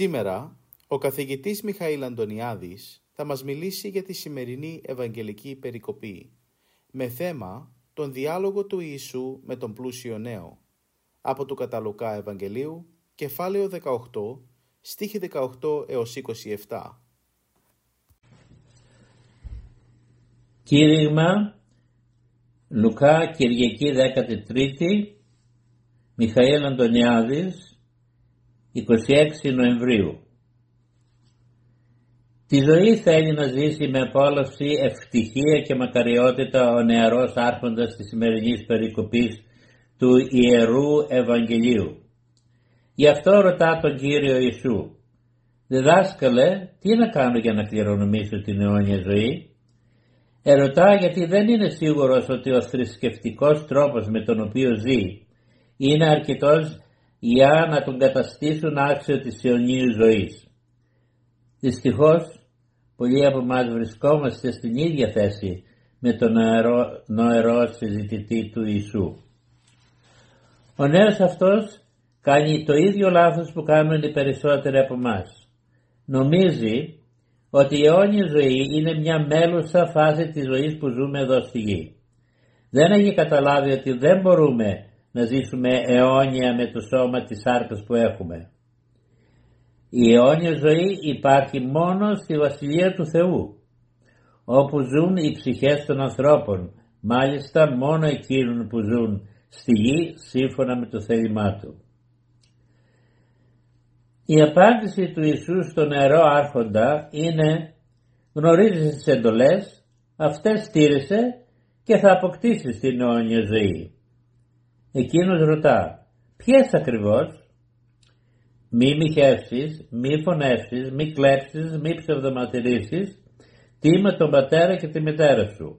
Σήμερα ο καθηγητής Μιχαήλ Αντωνιάδης θα μας μιλήσει για τη σημερινή Ευαγγελική Περικοπή με θέμα τον διάλογο του Ιησού με τον πλούσιο νέο από του Καταλουκά Ευαγγελίου κεφάλαιο 18 στίχη 18 έως 27. Κήρυγμα Λουκά Κυριακή 13η Μιχαήλ Αντωνιάδης 26 Νοεμβρίου Τη ζωή θέλει να ζήσει με απόλαυση, ευτυχία και μακαριότητα ο νεαρός άρχοντας της σημερινής περικοπής του Ιερού Ευαγγελίου. Γι' αυτό ρωτά τον Κύριο Ιησού «Διδάσκαλε, τι να κάνω για να κληρονομήσω την αιώνια ζωή» Ερωτά γιατί δεν είναι σίγουρος ότι ο θρησκευτικός τρόπος με τον οποίο ζει είναι αρκετός για να τον καταστήσουν άξιο της αιωνίου ζωής. Δυστυχώς, πολλοί από εμάς βρισκόμαστε στην ίδια θέση με τον νοερό, νοερό συζητητή του Ιησού. Ο νέος αυτός κάνει το ίδιο λάθος που κάνουν οι περισσότεροι από εμάς. Νομίζει ότι η αιώνια ζωή είναι μια μέλουσα φάση της ζωής που ζούμε εδώ στη γη. Δεν έχει καταλάβει ότι δεν μπορούμε να ζήσουμε αιώνια με το σώμα της σάρκας που έχουμε. Η αιώνια ζωή υπάρχει μόνο στη Βασιλεία του Θεού, όπου ζουν οι ψυχές των ανθρώπων, μάλιστα μόνο εκείνων που ζουν στη γη σύμφωνα με το θέλημά Του. Η απάντηση του Ιησού στο νερό άρχοντα είναι γνωρίζεις τις εντολές, αυτές στήρισε και θα αποκτήσεις την αιώνια ζωή. Εκείνος ρωτά, ποιες ακριβώς, μη μοιχεύσεις, μη φωνεύσεις, μη κλέψεις, μη ψευδοματηρήσεις, τι με τον πατέρα και τη μητέρα σου.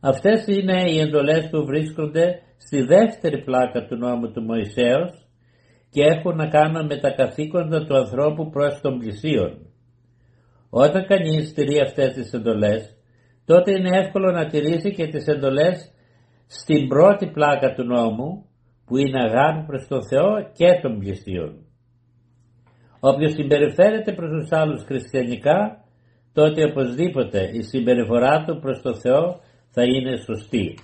Αυτές είναι οι εντολές που βρίσκονται στη δεύτερη πλάκα του νόμου του Μωυσέως και έχουν να κάνουν με τα καθήκοντα του ανθρώπου προς τον πλησίον. Όταν κανείς στηρεί αυτές τις εντολές, τότε είναι εύκολο να τηρήσει και τις εντολές στην πρώτη πλάκα του νόμου που είναι αγάπη προς τον Θεό και τον πλησίον. Όποιος συμπεριφέρεται προς τους άλλους χριστιανικά, τότε οπωσδήποτε η συμπεριφορά του προς τον Θεό θα είναι σωστή.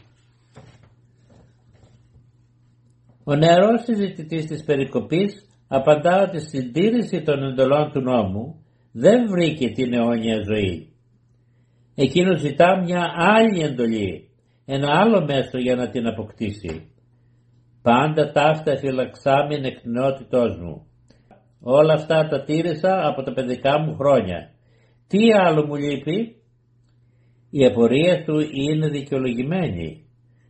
Ο νεαρός συζητητής της περικοπής απαντά ότι στην τήρηση των εντολών του νόμου δεν βρήκε την αιώνια ζωή. Εκείνος ζητά μια άλλη εντολή ένα άλλο μέσο για να την αποκτήσει. Πάντα ταύτα φυλαξάμιν εκ νεότητός μου. Όλα αυτά τα τήρησα από τα παιδικά μου χρόνια. Τι άλλο μου λείπει; Η απορία του είναι δικαιολογημένη,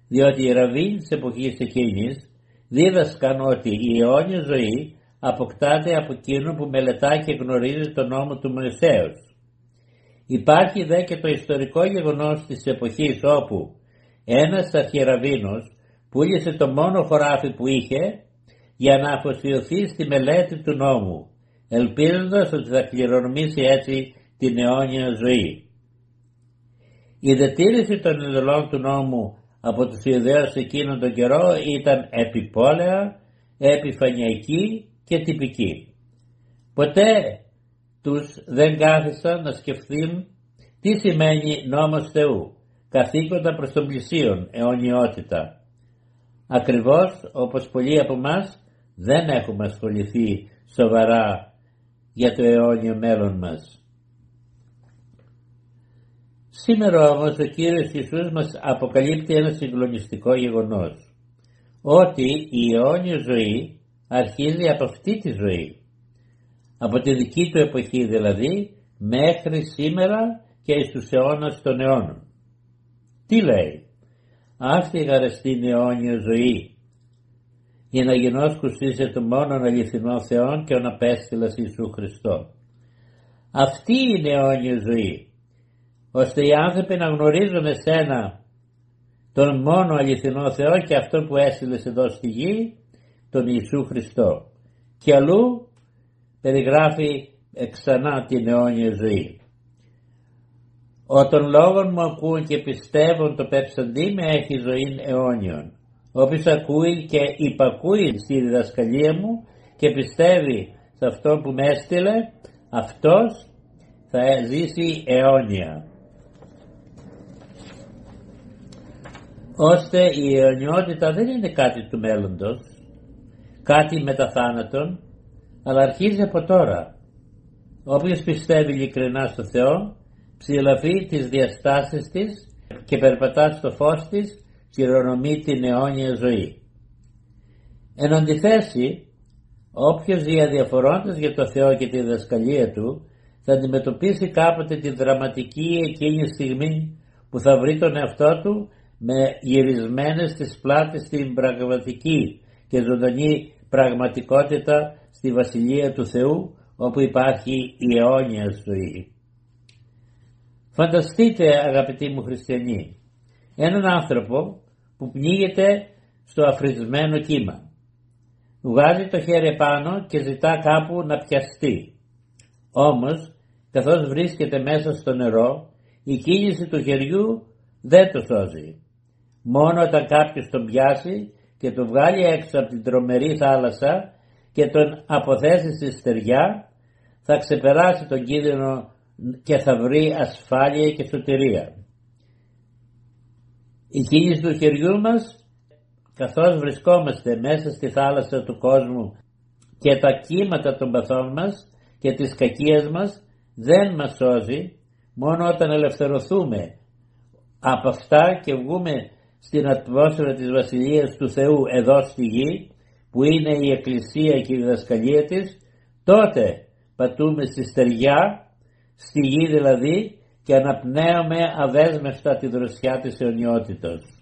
διότι οι ραβίνοι της εποχής εκείνης δίδασκαν ότι η αιώνια ζωή αποκτάται από εκείνο που μελετά και γνωρίζει τον νόμο του Μωυσέως. Υπάρχει δε και το ιστορικό γεγονός της εποχής όπου ένας αρχιεραβίνος πούλησε το μόνο χωράφι που είχε για να αφοσιωθεί στη μελέτη του νόμου, ελπίζοντας ότι θα κληρονομήσει έτσι την αιώνια ζωή. Η δετήρηση των ειδωλών του νόμου από τους Ιουδαίους εκείνον τον καιρό ήταν επιπόλαια, επιφανειακή και τυπική. Ποτέ τους δεν κάθισαν να σκεφτούν τι σημαίνει νόμος Θεού καθήκοντα προς τον πλησίον, αιωνιότητα. Ακριβώς όπως πολλοί από εμάς δεν έχουμε ασχοληθεί σοβαρά για το αιώνιο μέλλον μας. Σήμερα όμως ο Κύριος Ιησούς μας αποκαλύπτει ένα συγκλονιστικό γεγονός ότι η αιώνια ζωή αρχίζει από αυτή τη ζωή. από τη δική του εποχή δηλαδή μέχρι σήμερα και εις τους αιώνας των αιώνων. Τι λέει, αυτή η γαρεστή αιώνια ζωή για να γινώσκου είσαι το μόνον αληθινό Θεόν και ο απέστειλας Ιησού Χριστό. Αυτή είναι η αιώνια ζωή, ώστε οι άνθρωποι να γνωρίζουν εσένα τον μόνο αληθινό Θεό και αυτό που έστειλες εδώ στη γη, τον Ιησού Χριστό. Και αλλού περιγράφει ξανά την αιώνια ζωή. Όταν λόγων μου ακούν και πιστεύουν το πέψαντί με έχει ζωή αιώνιον. Όποιος ακούει και υπακούει στη διδασκαλία μου και πιστεύει σε αυτό που με έστειλε, αυτός θα ζήσει αιώνια. Ώστε η αιωνιότητα δεν είναι κάτι του μέλλοντος, κάτι μετά θάνατον, αλλά αρχίζει από τώρα. Όποιος πιστεύει ειλικρινά στο Θεό, ψηλαφεί τις διαστάσεις της και περπατά στο φως της, κληρονομεί την αιώνια ζωή. Εν αντιθέσει, όποιος διαδιαφορώντας για το Θεό και τη διδασκαλία Του, θα αντιμετωπίσει κάποτε τη δραματική εκείνη στιγμή που θα βρει τον εαυτό του με γυρισμένες στις πλάτες στην πραγματική και ζωντανή πραγματικότητα στη Βασιλεία του Θεού όπου υπάρχει η αιώνια ζωή. Φανταστείτε αγαπητοί μου χριστιανοί έναν άνθρωπο που πνίγεται στο αφρισμένο κύμα. Βγάζει το χέρι πάνω και ζητά κάπου να πιαστεί. Όμως καθώς βρίσκεται μέσα στο νερό η κίνηση του χεριού δεν το σώζει. Μόνο όταν κάποιος τον πιάσει και τον βγάλει έξω από την τρομερή θάλασσα και τον αποθέσει στη στεριά θα ξεπεράσει τον κίνδυνο και θα βρει ασφάλεια και σωτηρία. Η κίνηση του χεριού μας καθώς βρισκόμαστε μέσα στη θάλασσα του κόσμου και τα κύματα των παθών μας και της κακίας μας δεν μας σώζει μόνο όταν ελευθερωθούμε από αυτά και βγούμε στην ατμόσφαιρα της Βασιλείας του Θεού εδώ στη γη που είναι η Εκκλησία και η διδασκαλία της τότε πατούμε στη στεριά στη γη δηλαδή και αναπνέουμε αδέσμευτα τη δροσιά της αιωνιότητας.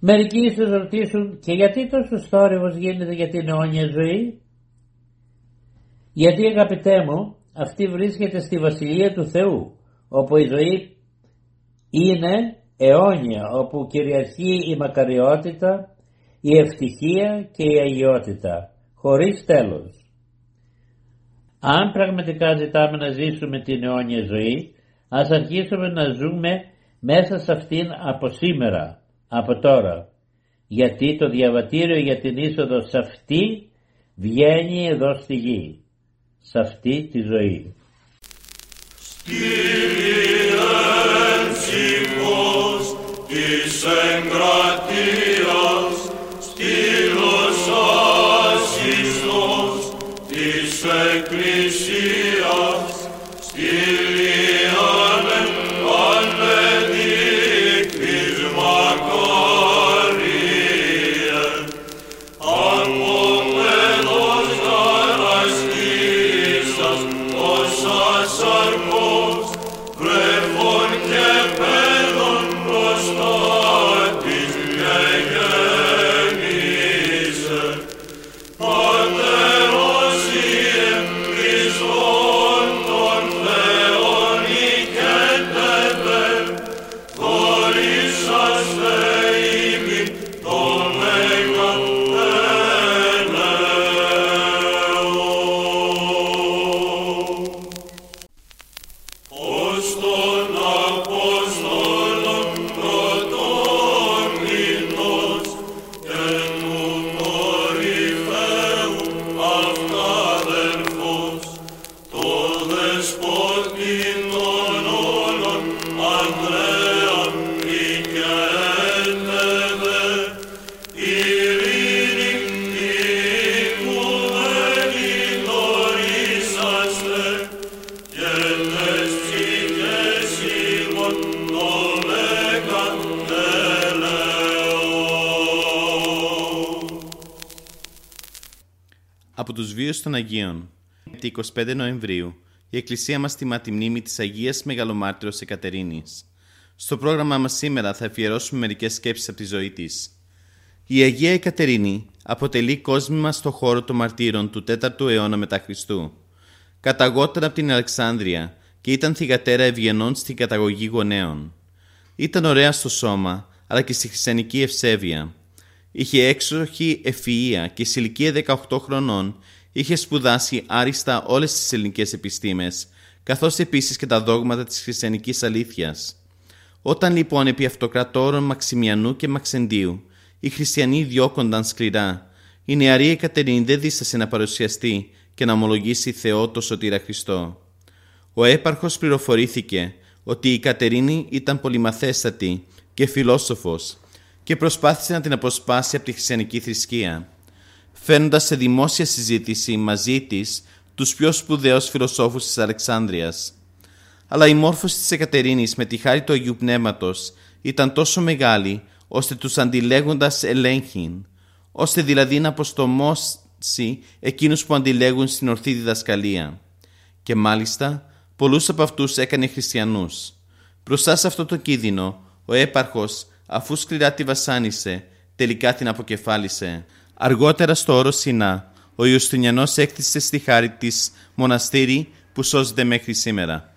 Μερικοί ίσως ρωτήσουν και γιατί τόσο θόρυβος γίνεται για την αιώνια ζωή; Γιατί αγαπητέ μου αυτή βρίσκεται στη Βασιλεία του Θεού όπου η ζωή είναι αιώνια όπου κυριαρχεί η μακαριότητα, η ευτυχία και η αγιότητα χωρίς τέλος. Αν πραγματικά ζητάμε να ζήσουμε την αιώνια ζωή, ας αρχίσουμε να ζούμε μέσα σε αυτήν από σήμερα, από τώρα. Γιατί το διαβατήριο για την είσοδο σε αυτή βγαίνει εδώ στη γη, σε αυτή τη ζωή. της sor από τους βίους των Αγίων. Τη 25 Νοεμβρίου η Εκκλησία μας τιμά τη μνήμη της Αγίας Μεγαλομάρτυρος Εκατερίνης. Στο πρόγραμμά μας σήμερα θα αφιερώσουμε μερικές σκέψεις από τη ζωή της. Η Αγία Εκατερίνη αποτελεί κόσμημα στο χώρο των μαρτύρων του 4ου αιώνα μετά Χριστού. Καταγόταν από την Αλεξάνδρεια και ήταν θυγατέρα ευγενών στην καταγωγή γονέων. Ήταν ωραία στο σώμα, αλλά και στη χριστιανική ευσέβεια. Είχε έξοχη ευφυΐα και σε ηλικία 18 χρονών είχε σπουδάσει άριστα όλες τις ελληνικές επιστήμες, καθώς επίσης και τα δόγματα της χριστιανικής αλήθειας. Όταν λοιπόν επί αυτοκρατόρων Μαξιμιανού και Μαξεντίου οι χριστιανοί διώκονταν σκληρά, η νεαρή Εκατερίνη δεν δίστασε να παρουσιαστεί και να ομολογήσει Θεό το Σωτήρα Χριστό. Ο έπαρχος πληροφορήθηκε ότι η Κατερίνη ήταν πολυμαθέστατη και φιλόσοφος και προσπάθησε να την αποσπάσει από τη χριστιανική θρησκεία, φέρνοντας σε δημόσια συζήτηση μαζί της τους πιο σπουδαίους φιλοσόφους της Αλεξάνδρειας. Αλλά η μόρφωση της Εκατερίνης με τη χάρη του Αγίου Πνεύματος ήταν τόσο μεγάλη ώστε τους αντιλέγοντας ελέγχην, ώστε δηλαδή να αποστομώσει εκείνους που αντιλέγουν στην ορθή διδασκαλία. Και μάλιστα πολλούς από αυτούς έκανε χριστιανούς. Μπροστά σε αυτό το κίνδυνο, ο έπαρχος, αφού σκληρά τη βασάνισε, τελικά την αποκεφάλισε. Αργότερα στο όρο Σινά, ο Ιουστινιανός έκτισε στη χάρη της μοναστήρι που σώζεται μέχρι σήμερα.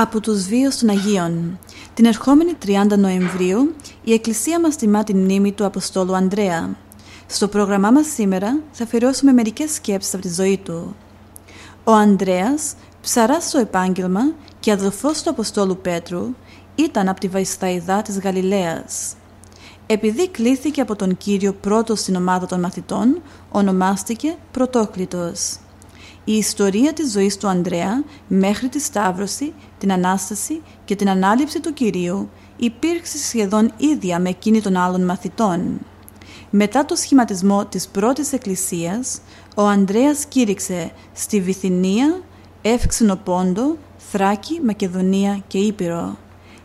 Από τους βίους των Αγίων. Την ερχόμενη 30 Νοεμβρίου η Εκκλησία μας τιμά την μνήμη του Αποστόλου Ανδρέα. Στο πρόγραμμά μας σήμερα θα αφιερώσουμε μερικές σκέψεις από τη ζωή του. Ο Ανδρέας, ψαράς στο επάγγελμα και αδελφός του Αποστόλου Πέτρου, ήταν από τη Βαϊσταϊδά της Γαλιλαίας. Επειδή κλήθηκε από τον Κύριο πρώτος στην ομάδα των μαθητών, ονομάστηκε Πρωτόκλητος. Η ιστορία της ζωής του Ανδρέα μέχρι τη Σταύρωση, την Ανάσταση και την Ανάληψη του Κυρίου υπήρξε σχεδόν ίδια με εκείνη των άλλων μαθητών. Μετά το σχηματισμό της πρώτης εκκλησίας, ο Ανδρέας κήρυξε στη Βυθινία, Εύξηνο Πόντο, Θράκη, Μακεδονία και Ήπειρο.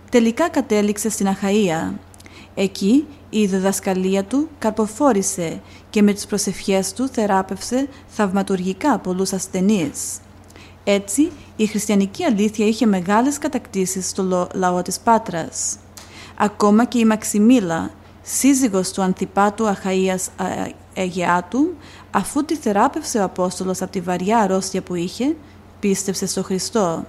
Τελικά κατέληξε στην Αχαΐα. Εκεί η διδασκαλία του καρποφόρησε και με τις προσευχές του θεράπευσε θαυματουργικά πολλούς ασθενείς. Έτσι, η χριστιανική αλήθεια είχε μεγάλες κατακτήσεις στο λαό της Πάτρας. Ακόμα και η Μαξιμίλα, σύζυγος του Ανθιπάτου Αχαΐας Αιγιάτου, αφού τη θεράπευσε ο Απόστολος από τη βαριά αρρώστια που είχε, πίστεψε στο Χριστό.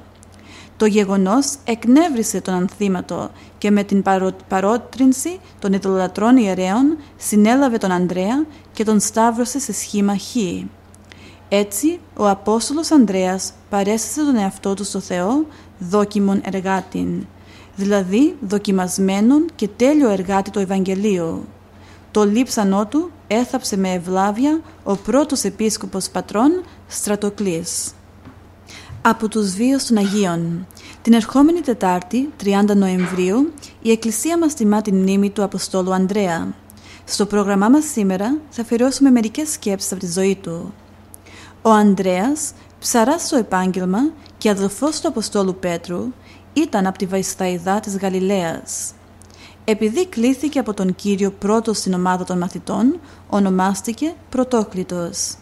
Το γεγονός εκνεύρισε τον ανθήματο και με την παρότρινση των ειδωλατρών ιερέων συνέλαβε τον Ανδρέα και τον σταύρωσε σε σχήμα χ. Έτσι, ο Απόστολος Ανδρέας παρέστησε τον εαυτό του στο Θεό δόκιμον εργάτην, δηλαδή δοκιμασμένον και τέλειο εργάτη το Ευαγγελίο. Το λείψανό του έθαψε με ευλάβεια ο πρώτος επίσκοπος πατρών Στρατοκλής από τους βίους των Αγίων. Την ερχόμενη Τετάρτη, 30 Νοεμβρίου, η Εκκλησία μας τιμά την μνήμη του Αποστόλου Ανδρέα. Στο πρόγραμμά μας σήμερα θα αφιερώσουμε μερικές σκέψεις από τη ζωή του. Ο Ανδρέας, ψαράς στο επάγγελμα και αδελφός του Αποστόλου Πέτρου, ήταν από τη Βαϊσταϊδά της Γαλιλαίας. Επειδή κλήθηκε από τον Κύριο πρώτος στην ομάδα των μαθητών, ονομάστηκε Πρωτόκλητος.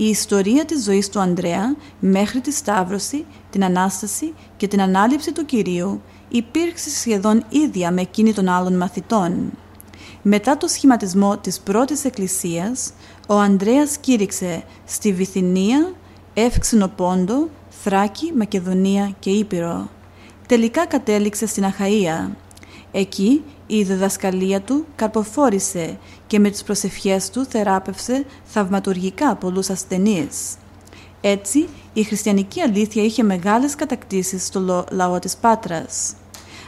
Η ιστορία της ζωής του Ανδρέα μέχρι τη Σταύρωση, την Ανάσταση και την Ανάληψη του Κυρίου υπήρξε σχεδόν ίδια με εκείνη των άλλων μαθητών. Μετά το σχηματισμό της πρώτης εκκλησίας, ο Ανδρέας κήρυξε στη Βυθινία, Εύξηνο Πόντο, Θράκη, Μακεδονία και Ήπειρο. Τελικά κατέληξε στην Αχαΐα. Εκεί η διδασκαλία του καρποφόρησε και με τις προσευχές του θεράπευσε θαυματουργικά πολλούς ασθενείς. Έτσι, η χριστιανική αλήθεια είχε μεγάλες κατακτήσεις στο λαό της Πάτρας.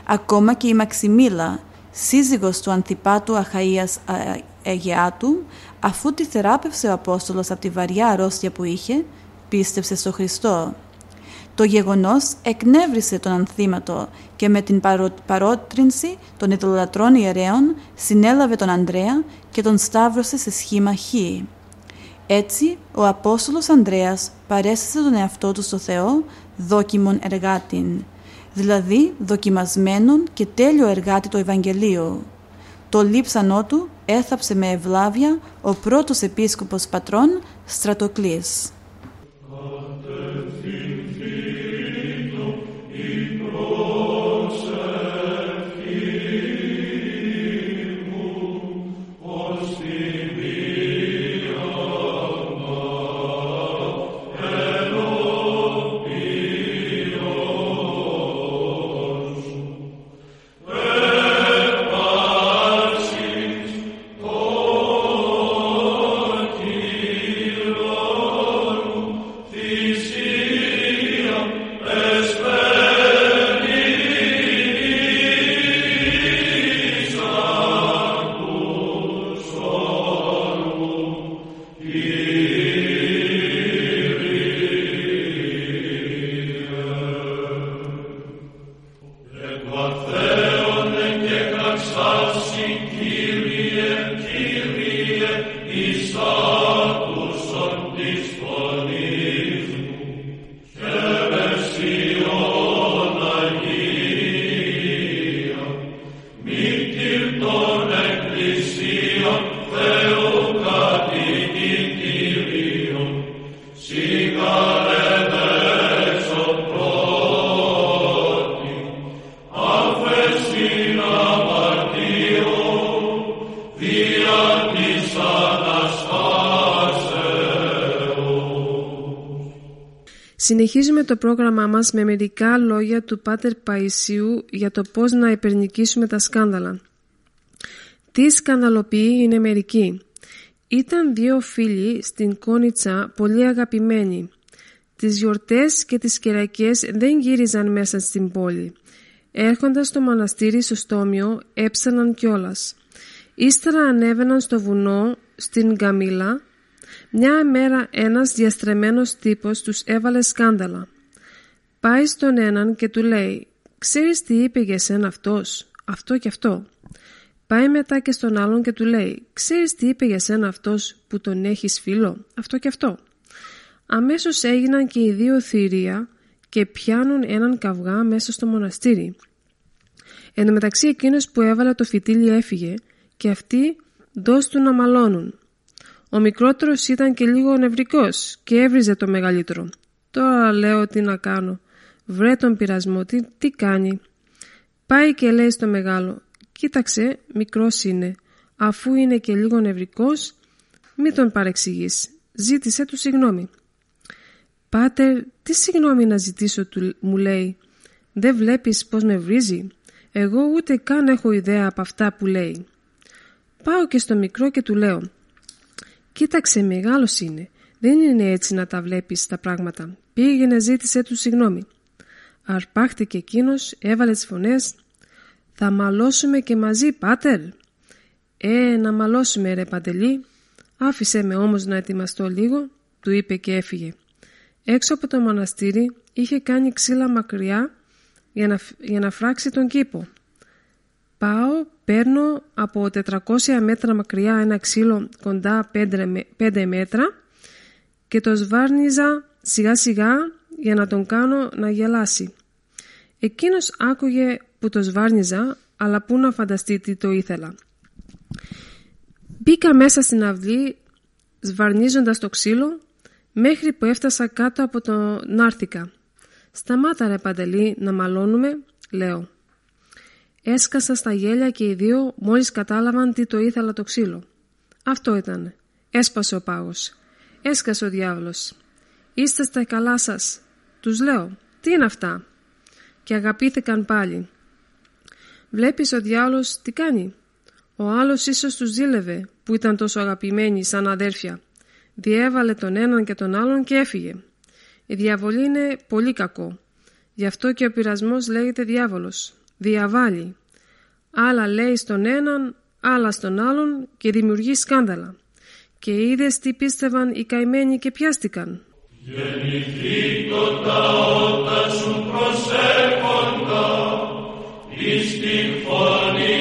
Ακόμα και η Μαξιμίλα, σύζυγος του Ανθιπάτου Αχαΐας Αιγεάτου, αφού τη θεράπευσε ο Απόστολος από τη βαριά αρρώστια που είχε, πίστεψε στο Χριστό. Το γεγονός εκνεύρισε τον ανθήματο και με την παρότρινση των ειδωλατρών ιερέων συνέλαβε τον Ανδρέα και τον σταύρωσε σε σχήμα χ. Έτσι, ο Απόστολος Ανδρέας παρέστησε τον εαυτό του στο Θεό δόκιμον εργάτην, δηλαδή δοκιμασμένον και τέλειο εργάτη το Ευαγγελίο. Το λείψανό του έθαψε με ευλάβεια ο πρώτος επίσκοπος πατρών Στρατοκλής. Το πρόγραμμά μας με μερικά λόγια του Πάτερ Παϊσίου για το πώς να υπερνικήσουμε τα σκάνδαλα. Τι σκανδαλοποιεί είναι μερικοί. Ήταν δύο φίλοι στην Κόνιτσα πολύ αγαπημένοι. Τις γιορτές και τις κερακές δεν γύριζαν μέσα στην πόλη. Έρχοντας στο μοναστήρι στο στόμιο έψαναν κιόλας. Ύστερα ανέβαιναν στο βουνό στην Καμίλα μια μέρα ένας διαστρεμένος τύπος τους έβαλε σκάνδαλα. Πάει στον έναν και του λέει «Ξέρεις τι είπε για σένα αυτός, αυτό και αυτό». Πάει μετά και στον άλλον και του λέει «Ξέρεις τι είπε για σένα αυτός που τον έχεις φίλο, αυτό και αυτό». Αμέσως έγιναν και οι δύο θηρία και πιάνουν έναν καυγά μέσα στο μοναστήρι. Εν τω μεταξύ εκείνος που έβαλε το φυτίλι έφυγε και αυτοί δώσ' του να μαλώνουν. Ο μικρότερος ήταν και λίγο νευρικός και έβριζε το μεγαλύτερο. Τώρα λέω τι να κάνω. Βρε τον πειρασμό, τι, τι κάνει. Πάει και λέει στο μεγάλο. Κοίταξε, μικρός είναι. Αφού είναι και λίγο νευρικός, μη τον παρεξηγείς. Ζήτησε του συγγνώμη. Πάτερ, τι συγγνώμη να ζητήσω, του, μου λέει. Δεν βλέπεις πως με βρίζει. Εγώ ούτε καν έχω ιδέα από αυτά που λέει. Πάω και στο μικρό και του λέω Κοίταξε, μεγάλος είναι. Δεν είναι έτσι να τα βλέπεις τα πράγματα. Πήγαινε, ζήτησε του συγγνώμη. Αρπάχτηκε εκείνος, έβαλε τις φωνές. Θα μαλώσουμε και μαζί, πάτερ. Ε, να μαλώσουμε, ρε Παντελή. Άφησε με όμως να ετοιμαστώ λίγο, του είπε και έφυγε. Έξω από το μοναστήρι είχε κάνει ξύλα μακριά για να, για να φράξει τον κήπο. Πάω, παίρνω από 400 μέτρα μακριά ένα ξύλο κοντά 5 μέτρα και το σβάρνιζα σιγά σιγά για να τον κάνω να γελάσει. Εκείνος άκουγε που το σβάρνιζα, αλλά πού να φανταστεί τι το ήθελα. Μπήκα μέσα στην αυλή σβαρνίζοντας το ξύλο μέχρι που έφτασα κάτω από το νάρθηκα. «Σταμάτα ρε Παντελή να μαλώνουμε», λέω. Έσκασα στα γέλια και οι δύο μόλις κατάλαβαν τι το ήθελα το ξύλο. Αυτό ήταν. Έσπασε ο πάγος. Έσκασε ο διάβλος. «Είστε στα καλά σας», τους λέω. «Τι είναι αυτά» και αγαπήθηκαν πάλι. Βλέπεις ο διάολος τι κάνει; Ο άλλος ίσως τους ζήλευε που ήταν τόσο αγαπημένοι σαν αδέρφια. Διέβαλε τον έναν και τον άλλον και έφυγε. Η διαβολή είναι πολύ κακό. Γι' αυτό και ο πειρασμός λέγεται διάβολος. Διαβάλλει. Άλλα λέει στον έναν, άλλα στον άλλον και δημιουργεί σκάνδαλα. Και είδες τι πίστευαν οι καημένοι και πιάστηκαν. Γεννηθήκοντα όταν σου προσέχοντα εις την φωνή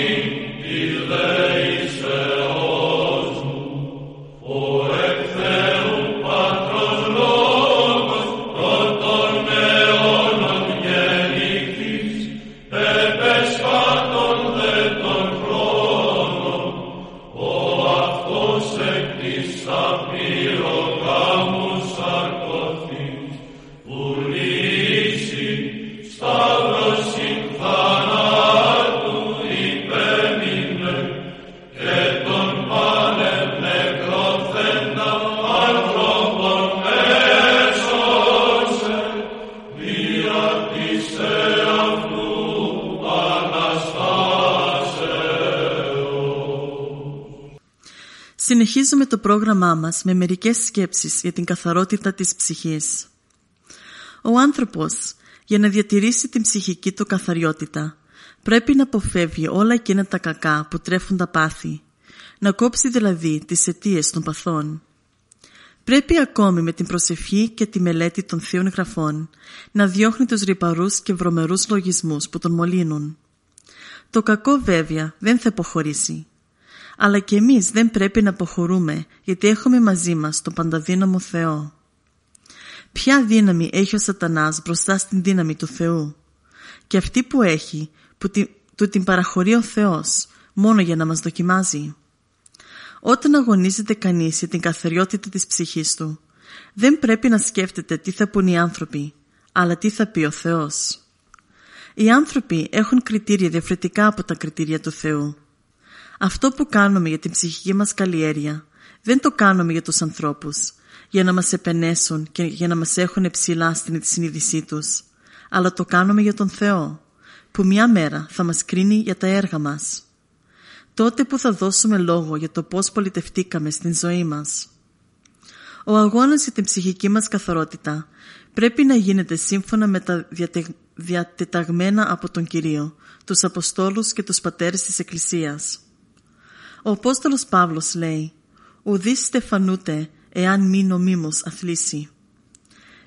Συνεχίζουμε το πρόγραμμά μας με μερικές σκέψεις για την καθαρότητα της ψυχής. Ο άνθρωπος, για να διατηρήσει την ψυχική του καθαριότητα, πρέπει να αποφεύγει όλα εκείνα τα κακά που τρέφουν τα πάθη, να κόψει δηλαδή τις αιτίες των παθών. Πρέπει ακόμη με την προσευχή και τη μελέτη των θείων γραφών να διώχνει τους ρηπαρούς και βρωμερούς λογισμούς που τον μολύνουν. Το κακό βέβαια δεν θα υποχωρήσει αλλά και εμείς δεν πρέπει να αποχωρούμε γιατί έχουμε μαζί μας τον πανταδύναμο Θεό. Ποια δύναμη έχει ο σατανάς μπροστά στην δύναμη του Θεού; Και αυτή που έχει που του την παραχωρεί ο Θεός μόνο για να μας δοκιμάζει. Όταν αγωνίζεται κανείς για την καθαριότητα της ψυχής του δεν πρέπει να σκέφτεται τι θα πούν οι άνθρωποι αλλά τι θα πει ο Θεός. Οι άνθρωποι έχουν κριτήρια διαφορετικά από τα κριτήρια του Θεού αυτό που κάνουμε για την ψυχική μας καλλιέργεια δεν το κάνουμε για τους ανθρώπους, για να μας επενέσουν και για να μας έχουν ψηλά στην συνείδησή τους, αλλά το κάνουμε για τον Θεό, που μια μέρα θα μας κρίνει για τα έργα μας. Τότε που θα δώσουμε λόγο για το πώς πολιτευτήκαμε στην ζωή μας. Ο αγώνας για την ψυχική μας καθαρότητα πρέπει να γίνεται σύμφωνα με τα διατεταγμένα από τον Κυρίο, τους Αποστόλους και τους Πατέρες της Εκκλησίας. Ο Απόστολος Παύλος λέει «Ουδείς στεφανούται εάν μη νομίμως αθλήσει».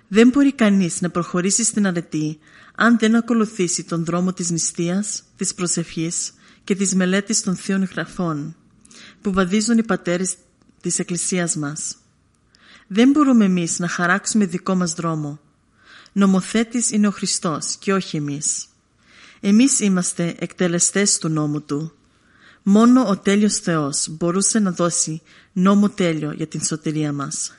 Δεν μπορεί κανείς να προχωρήσει στην αρετή αν δεν ακολουθήσει τον δρόμο της νηστείας, της προσευχής και της μελέτης των θείων γραφών που βαδίζουν οι πατέρες της Εκκλησίας μας. Δεν μπορούμε εμείς να χαράξουμε δικό μας δρόμο. Νομοθέτης είναι ο Χριστός και όχι εμείς. Εμείς είμαστε εκτελεστές του νόμου Του Μόνο ο τέλειος Θεός μπορούσε να δώσει νόμο τέλειο για την σωτηρία μας.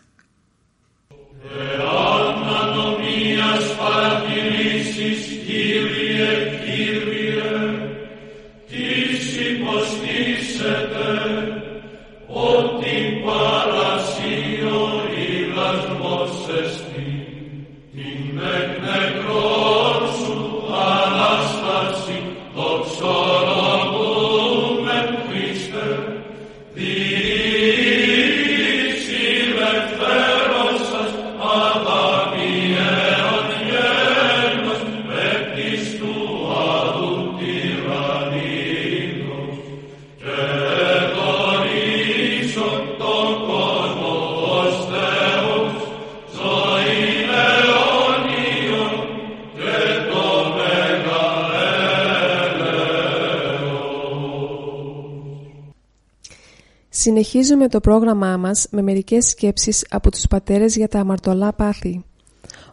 Συνεχίζουμε το πρόγραμμά μας με μερικές σκέψεις από τους πατέρες για τα αμαρτωλά πάθη.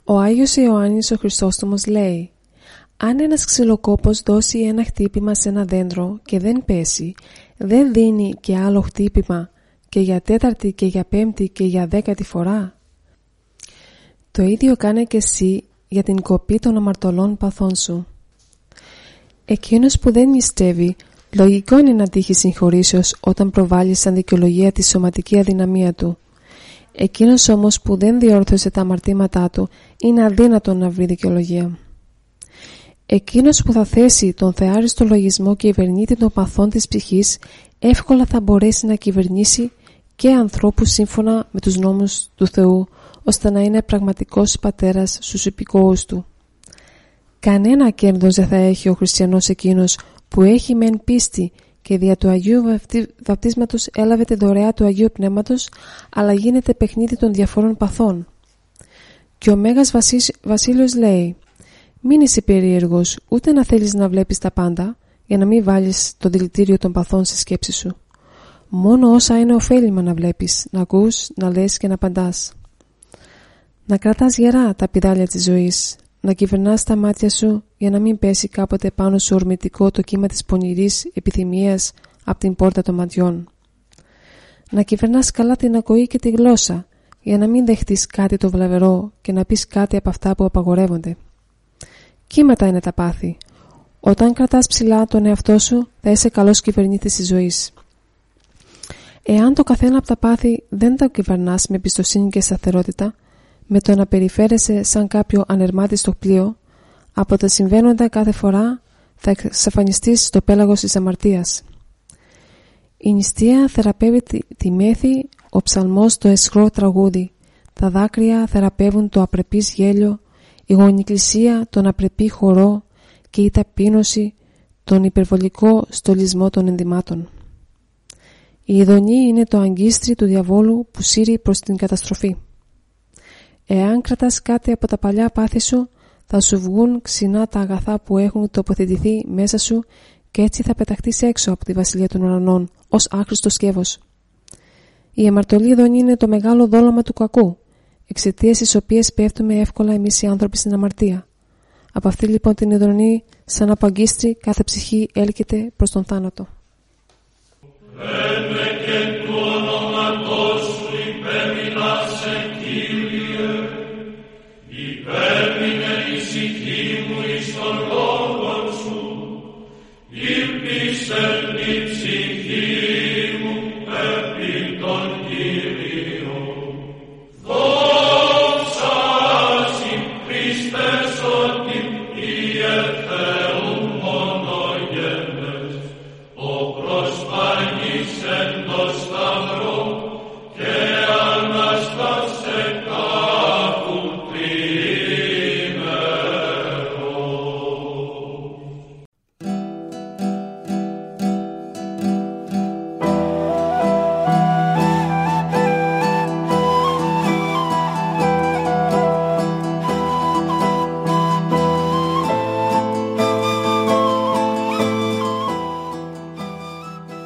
Ο Άγιος Ιωάννης ο Χριστόστομος λέει Αν ένας ξυλοκόπος δώσει ένα χτύπημα σε ένα δέντρο και δεν πέσει, δεν δίνει και άλλο χτύπημα και για τέταρτη και για πέμπτη και για δέκατη φορά. Το ίδιο κάνε και εσύ για την κοπή των αμαρτωλών παθών σου. Εκείνος που δεν νηστεύει, λογικό είναι να τύχει συγχωρήσεως όταν προβάλλεις σαν δικαιολογία τη σωματική αδυναμία του. Εκείνος όμως που δεν διόρθωσε τα αμαρτήματά του, είναι αδύνατο να βρει δικαιολογία. Εκείνος που θα θέσει τον θεάριστο λογισμό κυβερνήτη των παθών της ψυχής, εύκολα θα μπορέσει να κυβερνήσει και ανθρώπους σύμφωνα με τους νόμους του Θεού, ώστε να είναι πραγματικός πατέρας στους υπηκόους του. Κανένα κέρδος δεν θα έχει ο χριστιανός εκείνος που έχει μεν πίστη και δια του Αγίου Βαπτίσματος έλαβε τη δωρεά του Αγίου Πνεύματος αλλά γίνεται παιχνίδι των διαφόρων παθών. Και ο Μέγας Βασίλειος λέει «Μην είσαι περίεργος ούτε να θέλεις να βλέπεις τα πάντα για να μην βάλεις το δηλητήριο των παθών στη σκέψη σου. Μόνο όσα είναι ωφέλιμα να βλέπεις, να ακούς, να λες και να απαντάς. Να κρατάς γερά τα πιδάλια της ζωής, να κυβερνάς τα μάτια σου για να μην πέσει κάποτε πάνω σου ορμητικό το κύμα της πονηρής επιθυμίας από την πόρτα των ματιών. Να κυβερνάς καλά την ακοή και τη γλώσσα για να μην δεχτείς κάτι το βλαβερό και να πεις κάτι από αυτά που απαγορεύονται. Κύματα είναι τα πάθη. Όταν κρατάς ψηλά τον εαυτό σου θα είσαι καλός κυβερνήτης της ζωής. Εάν το καθένα από τα πάθη δεν τα κυβερνάς με εμπιστοσύνη και σταθερότητα, με το να περιφέρεσαι σαν κάποιο ανερμάτιστο πλοίο, από τα συμβαίνοντα κάθε φορά θα εξαφανιστείς στο πέλαγος της αμαρτίας. Η νηστεία θεραπεύει τη, μέθη, ο ψαλμός το εσχρό τραγούδι, τα δάκρυα θεραπεύουν το απρεπής γέλιο, η γονικλησία τον απρεπή χορό και η ταπείνωση τον υπερβολικό στολισμό των ενδυμάτων. Η ειδονή είναι το αγκίστρι του διαβόλου που σύρει προς την καταστροφή. Εάν κρατάς κάτι από τα παλιά πάθη σου, θα σου βγουν ξινά τα αγαθά που έχουν τοποθετηθεί μέσα σου και έτσι θα πεταχτείς έξω από τη βασιλεία των ουρανών ως άχρηστος σκεύος. Η αμαρτωλή ειδονή είναι το μεγάλο δόλωμα του κακού, εξαιτίας της οποίας πέφτουμε εύκολα εμείς οι άνθρωποι στην αμαρτία. Από αυτή λοιπόν την ειδονή, σαν απαγκίστρι, κάθε ψυχή έλκεται προς τον θάνατο. Christian.